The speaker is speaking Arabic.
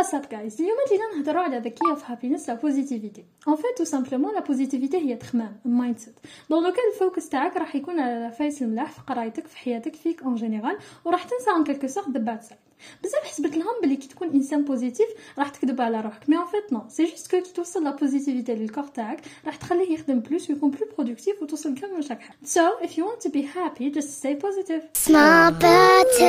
what's up guys اليوم جينا نهضروا على the key key of happiness la positivité en fait tout simplement la positivité هي تخمام mindset donc كل ال focus تاعك راح يكون على ال face الملاح في قرايتك في حياتك فيك en général وراح تنسى en quelque sorte the bad side بزاف حسبت لهم بلي كي تكون انسان positif راح تكذب على روحك mais en fait non c'est juste que كي توصل la positivité لل corps تاعك راح تخليه يخدم plus ويكون plus productif وتوصل كامل ل chaque حاجة so if you want to be happy stay positive. positive potatoes